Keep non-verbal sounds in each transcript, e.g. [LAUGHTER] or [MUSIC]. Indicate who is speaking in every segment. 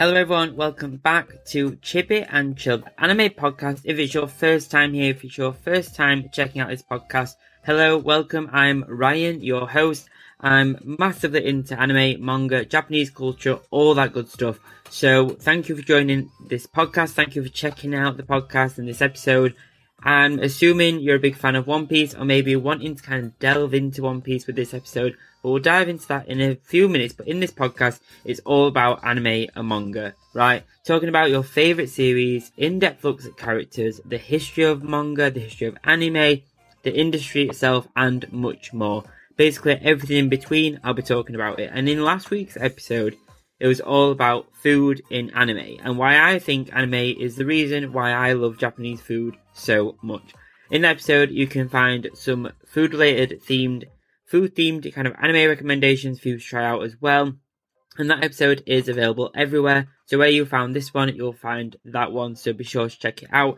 Speaker 1: Hello everyone, welcome back to Chibi and Chill Anime Podcast. If it's your first time here, if it's your first time checking out this podcast, hello, welcome. I'm Ryan, your host. I'm massively into anime, manga, Japanese culture, all that good stuff. So thank you for joining this podcast. Thank you for checking out the podcast and this episode. I'm assuming you're a big fan of One Piece or maybe wanting to kind of delve into One Piece with this episode. But we'll dive into that in a few minutes. But in this podcast, it's all about anime and manga, right? Talking about your favorite series, in-depth looks at characters, the history of manga, the history of anime, the industry itself, and much more. Basically, everything in between, I'll be talking about it. And in last week's episode, it was all about food in anime and why I think anime is the reason why I love Japanese food so much. In the episode, you can find some food related themed food themed kind of anime recommendations for you to try out as well. And that episode is available everywhere. So where you found this one, you'll find that one. So be sure to check it out.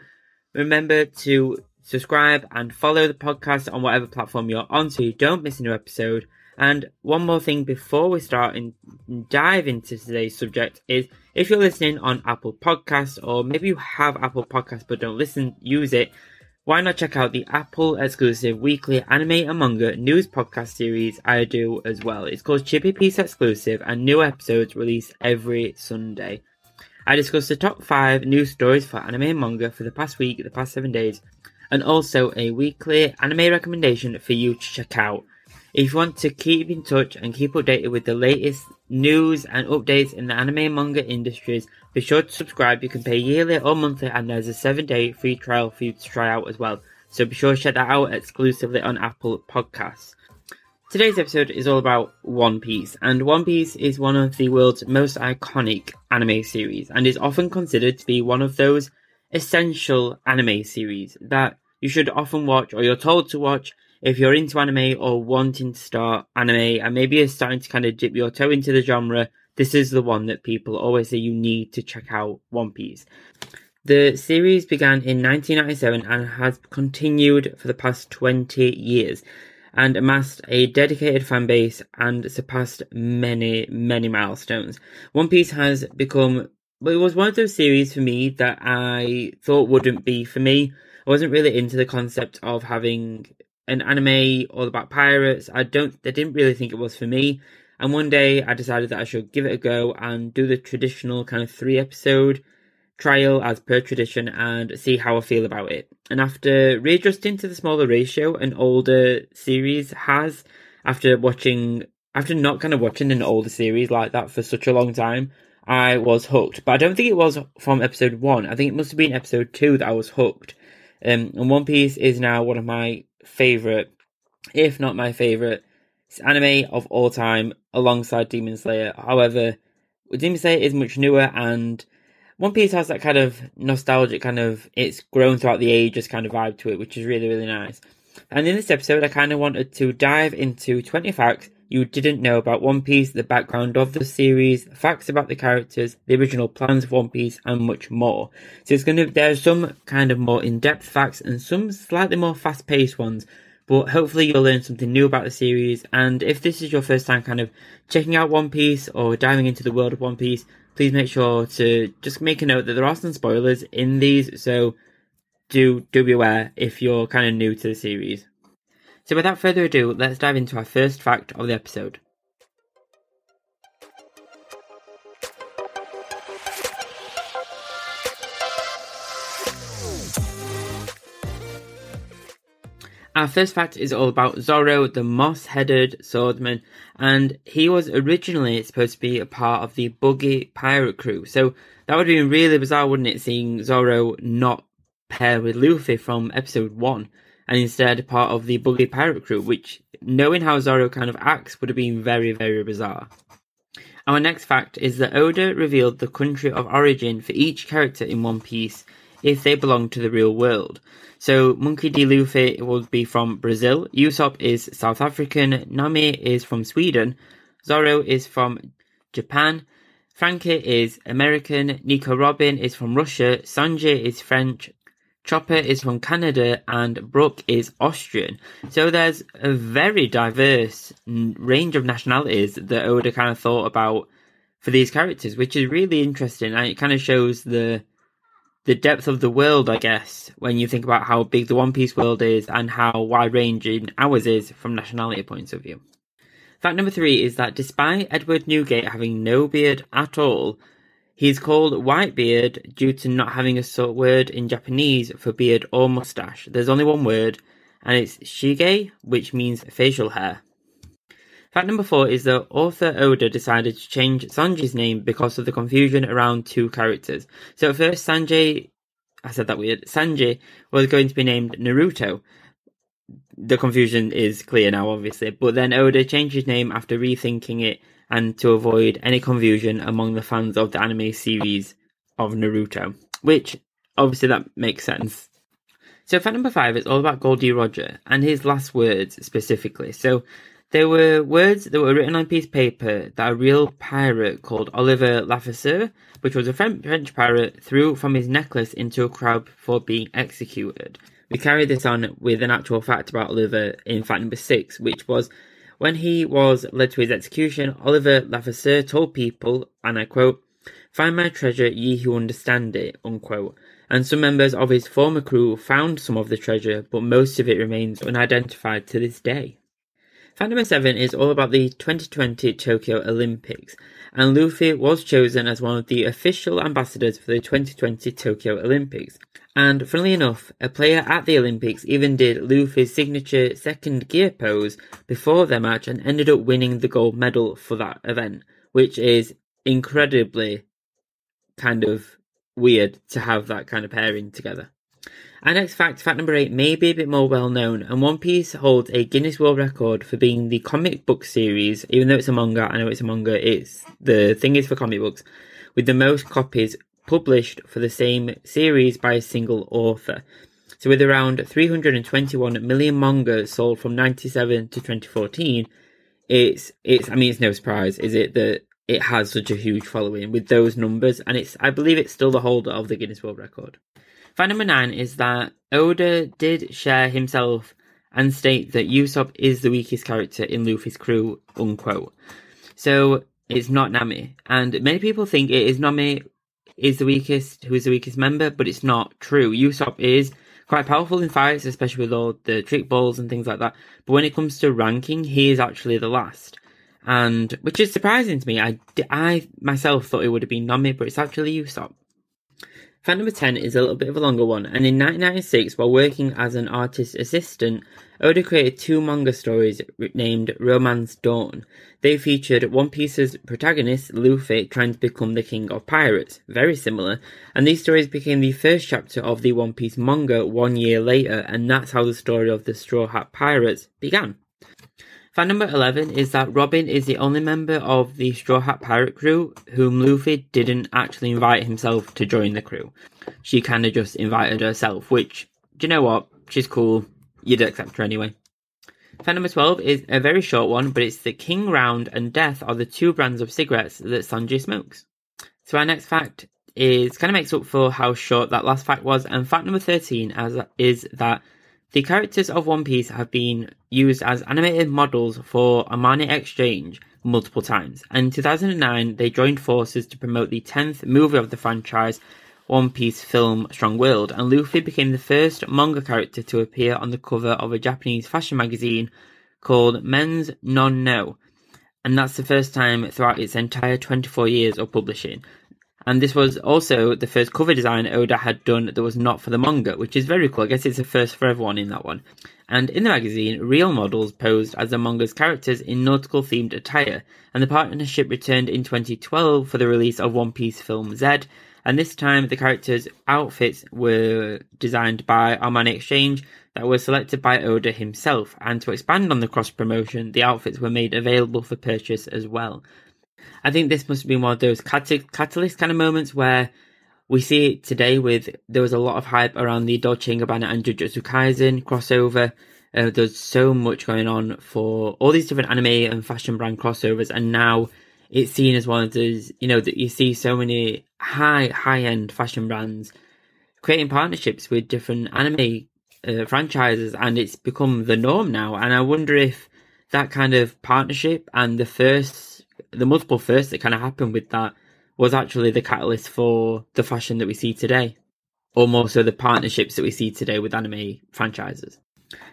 Speaker 1: Remember to subscribe and follow the podcast on whatever platform you're on so you don't miss a new episode. And one more thing before we start and dive into today's subject is if you're listening on Apple Podcasts or maybe you have Apple Podcasts but don't listen, use it why not check out the Apple exclusive weekly anime and manga news podcast series I do as well? It's called Chibi Piece Exclusive and new episodes release every Sunday. I discuss the top 5 news stories for anime and manga for the past week, the past 7 days, and also a weekly anime recommendation for you to check out. If you want to keep in touch and keep updated with the latest news and updates in the anime and manga industries, be sure to subscribe. You can pay yearly or monthly, and there's a seven day free trial for you to try out as well. So be sure to check that out exclusively on Apple Podcasts. Today's episode is all about One Piece, and One Piece is one of the world's most iconic anime series and is often considered to be one of those essential anime series that you should often watch or you're told to watch if you're into anime or wanting to start anime and maybe you're starting to kind of dip your toe into the genre, this is the one that people always say you need to check out One Piece. The series began in 1997 and has continued for the past 20 years and amassed a dedicated fan base and surpassed many, many milestones. One Piece has become, well, it was one of those series for me that I thought wouldn't be for me. I wasn't really into the concept of having an anime all about pirates. I don't, I didn't really think it was for me. And one day I decided that I should give it a go and do the traditional kind of three episode trial as per tradition and see how I feel about it. And after readjusting to the smaller ratio an older series has, after watching, after not kind of watching an older series like that for such a long time, I was hooked. But I don't think it was from episode one. I think it must have been episode two that I was hooked. Um, and One Piece is now one of my favorite, if not my favorite, anime of all time, alongside Demon Slayer. However, Demon Slayer is much newer, and One Piece has that kind of nostalgic kind of it's grown throughout the ages kind of vibe to it, which is really really nice. And in this episode, I kind of wanted to dive into 20 facts you didn't know about One Piece, the background of the series, facts about the characters, the original plans of One Piece, and much more. So it's gonna there's some kind of more in-depth facts and some slightly more fast-paced ones. But hopefully you'll learn something new about the series. And if this is your first time kind of checking out One Piece or diving into the world of One Piece, please make sure to just make a note that there are some spoilers in these. So do do be aware if you're kind of new to the series. So without further ado, let's dive into our first fact of the episode. Our first fact is all about Zoro, the moss-headed swordsman, and he was originally supposed to be a part of the Buggy pirate crew. So that would have been really bizarre, wouldn't it, seeing Zoro not pair with Luffy from episode one? And instead part of the Buggy pirate crew, which, knowing how Zoro kind of acts, would have been very, very bizarre. Our next fact is that Oda revealed the country of origin for each character in One Piece if they belong to the real world. So Monkey D. Luffy would be from Brazil, Usopp is South African, Nami is from Sweden, Zoro is from Japan, Franky is American, Nico Robin is from Russia, Sanji is French, Chopper is from Canada and Brook is Austrian. So there's a very diverse range of nationalities that Oda kind of thought about for these characters, which is really interesting, and it kind of shows the the depth of the world, I guess, when you think about how big the One Piece world is and how wide ranging ours is from nationality points of view. Fact number three is that despite Edward Newgate having no beard at all, he's called Whitebeard due to not having a word in Japanese for beard or mustache. There's only one word, and it's shige, which means facial hair. Fact number four is that author Oda decided to change Sanji's name because of the confusion around two characters. So at first, Sanjay, I said that weird, Sanji was going to be named Naruto. The confusion is clear now, obviously, but then Oda changed his name after rethinking it and to avoid any confusion among the fans of the anime series of Naruto, which obviously that makes sense. So fact number five is all about Gol D. Roger and his last words specifically. So there were words that were written on a piece of paper that a real pirate called Oliver Levasseur, which was a French pirate, threw from his necklace into a crowd before being executed. We carried this on with an actual fact about Oliver in fact number six, which was when he was led to his execution, Oliver Levasseur told people, and I quote, Find my treasure, ye who understand it, unquote. And some members of his former crew found some of the treasure, but most of it remains unidentified to this day. Number seven is all about the 2020 Tokyo Olympics, and Luffy was chosen as one of the official ambassadors for the 2020 Tokyo Olympics. And funnily enough, a player at the Olympics even did Luffy's signature second gear pose before their match and ended up winning the gold medal for that event, which is incredibly kind of weird to have that kind of pairing together. Our next fact, fact number eight, may be a bit more well known, and One Piece holds a Guinness World Record for being the comic book series, even though it's a manga, I know it's a manga, it's the thing is for comic books, with the most copies published for the same series by a single author. So with around 321 million mangas sold from 97 to 2014, it's it's I mean it's no surprise, is it, that it has such a huge following with those numbers, and it's I believe it's still the holder of the Guinness World Record. Fact number nine is that Oda did share himself and state that Usopp is the weakest character in Luffy's crew, unquote. So it's not Nami. And many people think it is Nami is the weakest, who is the weakest member, but it's not true. Usopp is quite powerful in fights, especially with all the trick balls and things like that. But when it comes to ranking, he is actually the last. And, which is surprising to me. I, I myself thought it would have been Nami, but it's actually Usopp. Fact number 10 is a little bit of a longer one, and in 1996, while working as an artist assistant, Oda created two manga stories named Romance Dawn. They featured One Piece's protagonist, Luffy, trying to become the king of pirates, very similar, and these stories became the first chapter of the One Piece manga one year later, and that's how the story of the Straw Hat Pirates began. Fact number 11 is that Robin is the only member of the Straw Hat Pirate crew whom Luffy didn't actually invite himself to join the crew. She kind of just invited herself, which, do you know what? She's cool. You'd accept her anyway. Fact number 12 is a very short one, but it's that King Round and Death are the two brands of cigarettes that Sanji smokes. So our next fact is kind of makes up for how short that last fact was, and fact number 13 as, is that the characters of One Piece have been used as animated models for Armani Exchange multiple times, and in 2009 they joined forces to promote the 10th movie of the franchise, One Piece film Strong World, and Luffy became the first manga character to appear on the cover of a Japanese fashion magazine called Men's Non No, and that's the first time throughout its entire 24 years of publishing. And this was also the first cover design Oda had done that was not for the manga, which is very cool. I guess it's a first for everyone in that one. And in the magazine, real models posed as the manga's characters in nautical themed attire, and the partnership returned in 2012 for the release of One Piece film Z, and this time the characters' outfits were designed by Armani Exchange that were selected by Oda himself, and to expand on the cross promotion, the outfits were made available for purchase as well. I think this must have been one of those catalyst kind of moments where we see it today with there was a lot of hype around the Dolce & Gabbana and Jujutsu Kaisen crossover. Uh, there's so much going on for all these different anime and fashion brand crossovers, and now it's seen as one of those, you know, that you see so many high, high end fashion brands creating partnerships with different anime uh, franchises, and it's become the norm now. And I wonder if that kind of partnership and the first the multiple firsts that kind of happened with that was actually the catalyst for the fashion that we see today, or more so the partnerships that we see today with anime franchises.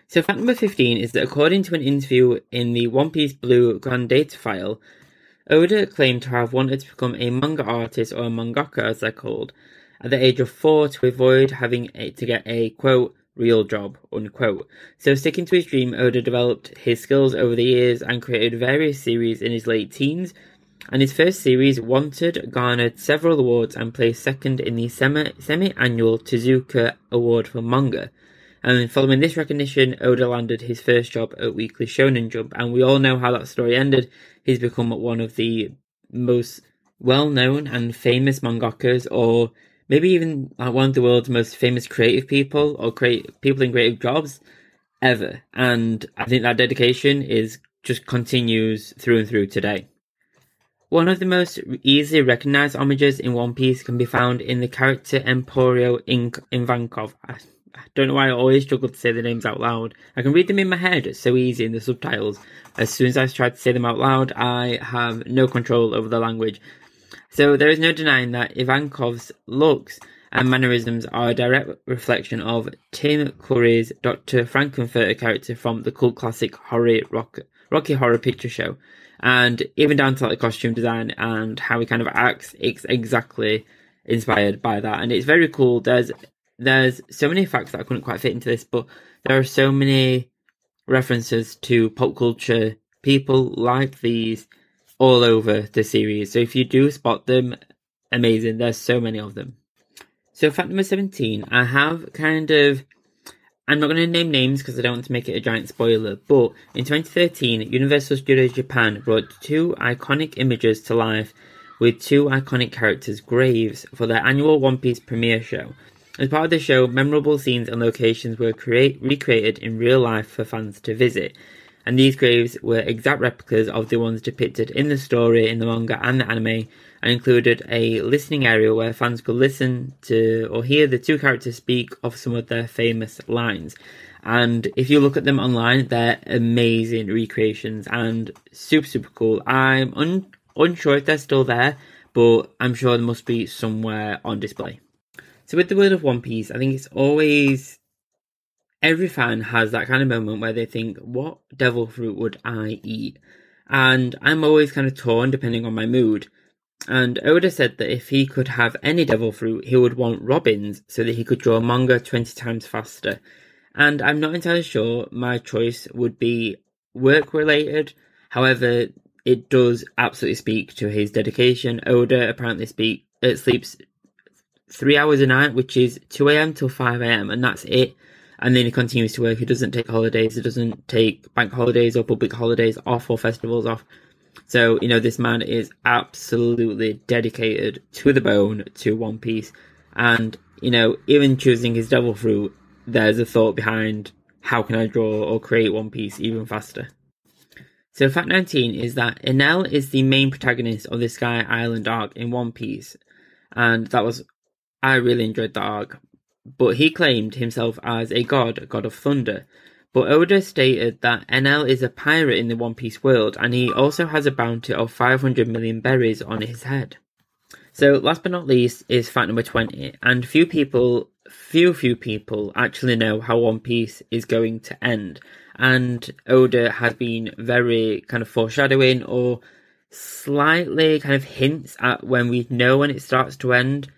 Speaker 1: So fact number 15 is that according to an interview in the One Piece Blue Grand Data file, Oda claimed to have wanted to become a manga artist or a mangaka as they're called at the age of four to avoid having a, to get a quote real job unquote. So sticking to his dream, Oda developed his skills over the years and created various series in his late teens. And his first series, Wanted, garnered several awards and placed second in the semi annual Tezuka Award for Manga. And following this recognition, Oda landed his first job at Weekly Shonen Jump, and we all know how that story ended. He's become one of the most well-known and famous mangakas, or maybe even uh, one of the world's most famous creative people, or create people in creative jobs ever. And I think that dedication is just continues through and through today. One of the most easily recognized homages in One Piece can be found in the character Emporio Ink Ivankov. I don't know why I always struggle to say the names out loud. I can read them in my head, it's so easy in the subtitles. As soon as I try to say them out loud, I have no control over the language. So there is no denying that Ivankov's looks and mannerisms are a direct reflection of Tim Curry's Dr. Frank-N-Furter character from the cult classic horror rock, Rocky Horror Picture Show. And even down to like the costume design and how he kind of acts, it's exactly inspired by that. And it's very cool. There's there's so many facts that I couldn't quite fit into this, but there are so many references to pop culture people like these all over the series. So if you do spot them, amazing. There's so many of them. So fact number 17, I have kind of I'm not going to name names because I don't want to make it a giant spoiler, but in 2013, Universal Studios Japan brought two iconic images to life with two iconic characters' graves for their annual One Piece premiere show. As part of the show, memorable scenes and locations were create, recreated in real life for fans to visit, and these graves were exact replicas of the ones depicted in the story in the manga and the anime, and included a listening area where fans could listen to or hear the two characters speak of some of their famous lines. And if you look at them online, they're amazing recreations and super, super cool. I'm un- unsure if they're still there, but I'm sure they must be somewhere on display. So with the world of One Piece, I think it's always every fan has that kind of moment where they think, "What devil fruit would I eat?" And I'm always kind of torn depending on my mood. And Oda said that if he could have any devil fruit, he would want Robin's so that he could draw manga 20 times faster. And I'm not entirely sure my choice would be work related. However, it does absolutely speak to his dedication. Oda apparently speak, uh, sleeps three hours a night, which is 2 a.m. till 5 a.m., and that's it. And then he continues to work. He doesn't take holidays. He doesn't take bank holidays or public holidays off or festivals off. So, you know, this man is absolutely dedicated to the bone to One Piece. And, you know, even choosing his devil fruit, there's a thought behind how can I draw or create One Piece even faster. So, fact 19 is that Enel is the main protagonist of the Sky Island arc in One Piece. And that was I really enjoyed that arc, but he claimed himself as a god, a god of thunder. But Oda stated that Enel is a pirate in the One Piece world, and he also has a bounty of 500 million berries on his head. So, last but not least, is fact number 20, and few people, few, few people actually know how One Piece is going to end. And Oda has been very kind of foreshadowing or slightly kind of hints at when we know when it starts to end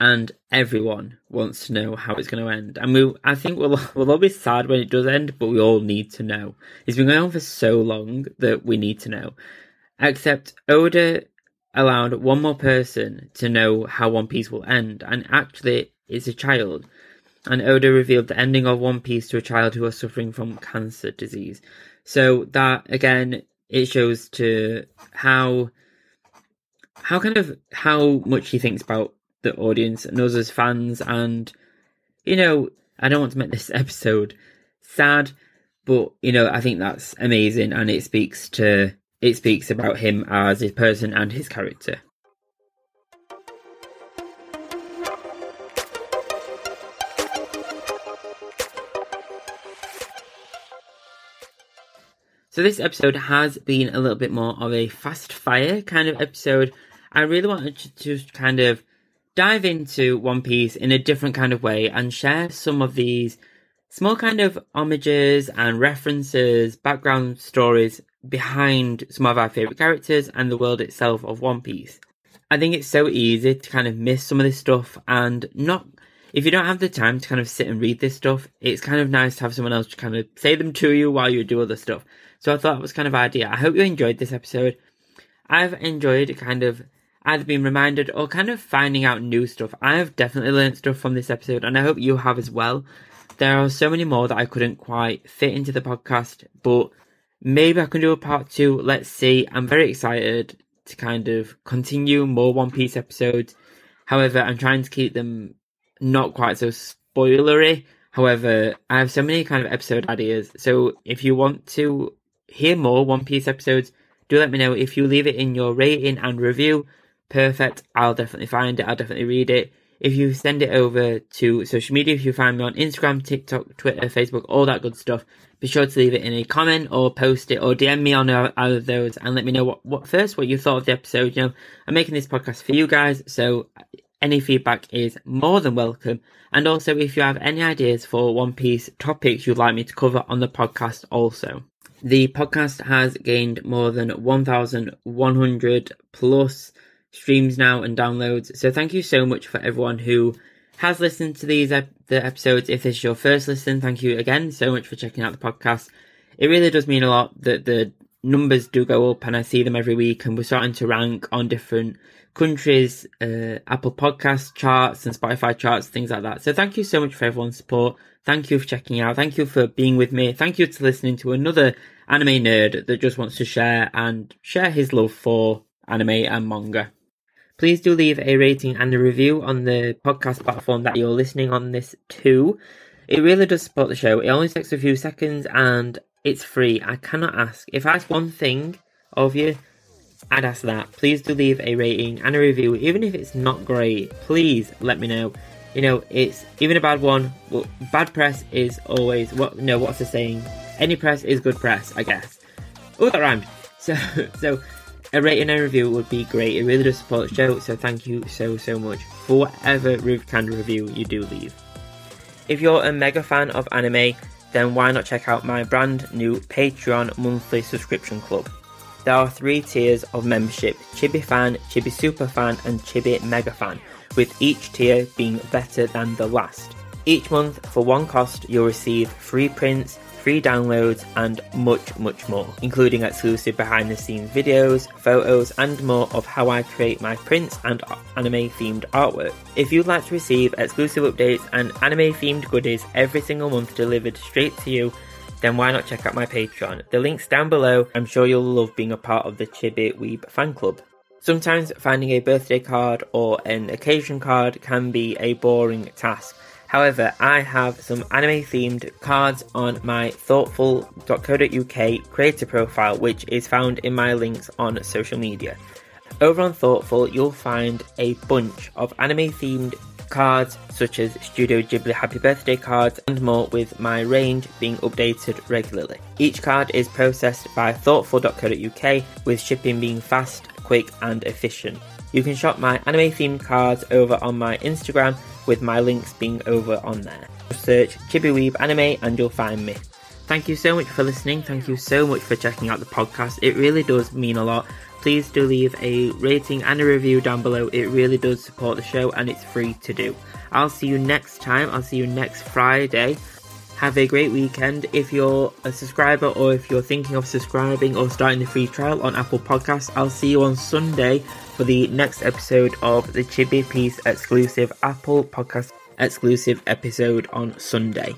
Speaker 1: and everyone wants to know how it's going to end. And we, I think we'll [LAUGHS] we'll all be sad when it does end, but we all need to know. It's been going on for so long that we need to know. Except Oda allowed one more person to know how One Piece will end, and actually, it's a child. And Oda revealed the ending of One Piece to a child who was suffering from cancer disease. So that again, it shows to how how kind of how much he thinks about the audience and us as fans. And, you know, I don't want to make this [LAUGHS] episode sad, but, you know, I think that's amazing and it speaks to, it speaks about him as a person and his character. So this episode has been a little bit more of a fast fire kind of episode. I really wanted to just kind of dive into One Piece in a different kind of way and share some of these small kind of homages and references, background stories behind some of our favorite characters and the world itself of One Piece. I think it's so easy to kind of miss some of this stuff and not if you don't have the time to kind of sit and read this stuff, it's kind of nice to have someone else to kind of say them to you while you do other stuff. So I thought that was kind of idea. I hope you enjoyed this episode. I've enjoyed kind of either being reminded or kind of finding out new stuff. I have definitely learned stuff from this episode, and I hope you have as well. There are so many more that I couldn't quite fit into the podcast, but maybe I can do a part two. Let's see. I'm very excited to kind of continue more One Piece episodes. However, I'm trying to keep them not quite so spoilery. However, I have so many kind of episode ideas. So if you want to hear more One Piece episodes, do let me know. If you leave it in your rating and review, perfect. I'll definitely find it. I'll definitely read it. If you send it over to social media, if you find me on Instagram, TikTok, Twitter, Facebook, all that good stuff, be sure to leave it in a comment or post it or DM me on either of those and let me know what, what first, what you thought of the episode. You know, I'm making this podcast for you guys, so any feedback is more than welcome. And also, if you have any ideas for One Piece topics you'd like me to cover on the podcast, also. The podcast has gained more than 1,100 plus streams now and downloads. So thank you so much for everyone who has listened to these ep- the episodes. If this is your first listen, thank you again so much for checking out the podcast. It really does mean a lot that the numbers do go up and I see them every week and we're starting to rank on different countries, uh, Apple podcast charts and Spotify charts, things like that. So thank you so much for everyone's support. Thank you for checking out. Thank you for being with me. Thank you to listening to another anime nerd that just wants to share and share his love for anime and manga. Please do leave a rating and a review on the podcast platform that you're listening on this to. It really does support the show. It only takes a few seconds and it's free. I cannot ask. If I ask one thing of you, I'd ask that. Please do leave a rating and a review, even if it's not great. Please let me know. You know, it's even a bad one. Well, bad press is always what. No, what's the saying? Any press is good press, I guess. Oh, that rhymed. [LAUGHS] So, so a rating and review would be great. It really does support the show, so thank you so, so much for whatever kind of review you do leave. If you're a mega fan of anime, then why not check out my brand new Patreon monthly subscription club? There are three tiers of membership Chibi Fan, Chibi Super Fan, and Chibi Mega Fan, with each tier being better than the last. Each month, for one cost, you'll receive free prints, free downloads, and much, much more, including exclusive behind the scenes videos, photos, and more of how I create my prints and anime themed artwork. If you'd like to receive exclusive updates and anime themed goodies every single month delivered straight to you, then why not check out my Patreon? The link's down below. I'm sure you'll love being a part of the Chibi Weeb fan club. Sometimes finding a birthday card or an occasion card can be a boring task. However, I have some anime themed cards on my thortful.co.uk creator profile, which is found in my links on social media. Over on Thortful, you'll find a bunch of anime themed cards such as Studio Ghibli Happy Birthday cards and more with my range being updated regularly. Each card is processed by thortful.co.uk with shipping being fast, quick and efficient. You can shop my anime themed cards over on my Instagram with my links being over on there. Search Chibiweeb Anime and you'll find me. Thank you so much for listening. Thank you so much for checking out the podcast. It really does mean a lot. Please do leave a rating and a review down below. It really does support the show and it's free to do. I'll see you next time. I'll see you next Friday. Have a great weekend. If you're a subscriber or if you're thinking of subscribing or starting the free trial on Apple Podcasts, I'll see you on Sunday for the next episode of the Chibi Piece exclusive Apple Podcast exclusive episode on Sunday.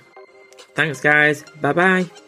Speaker 1: Thanks, guys. Bye bye.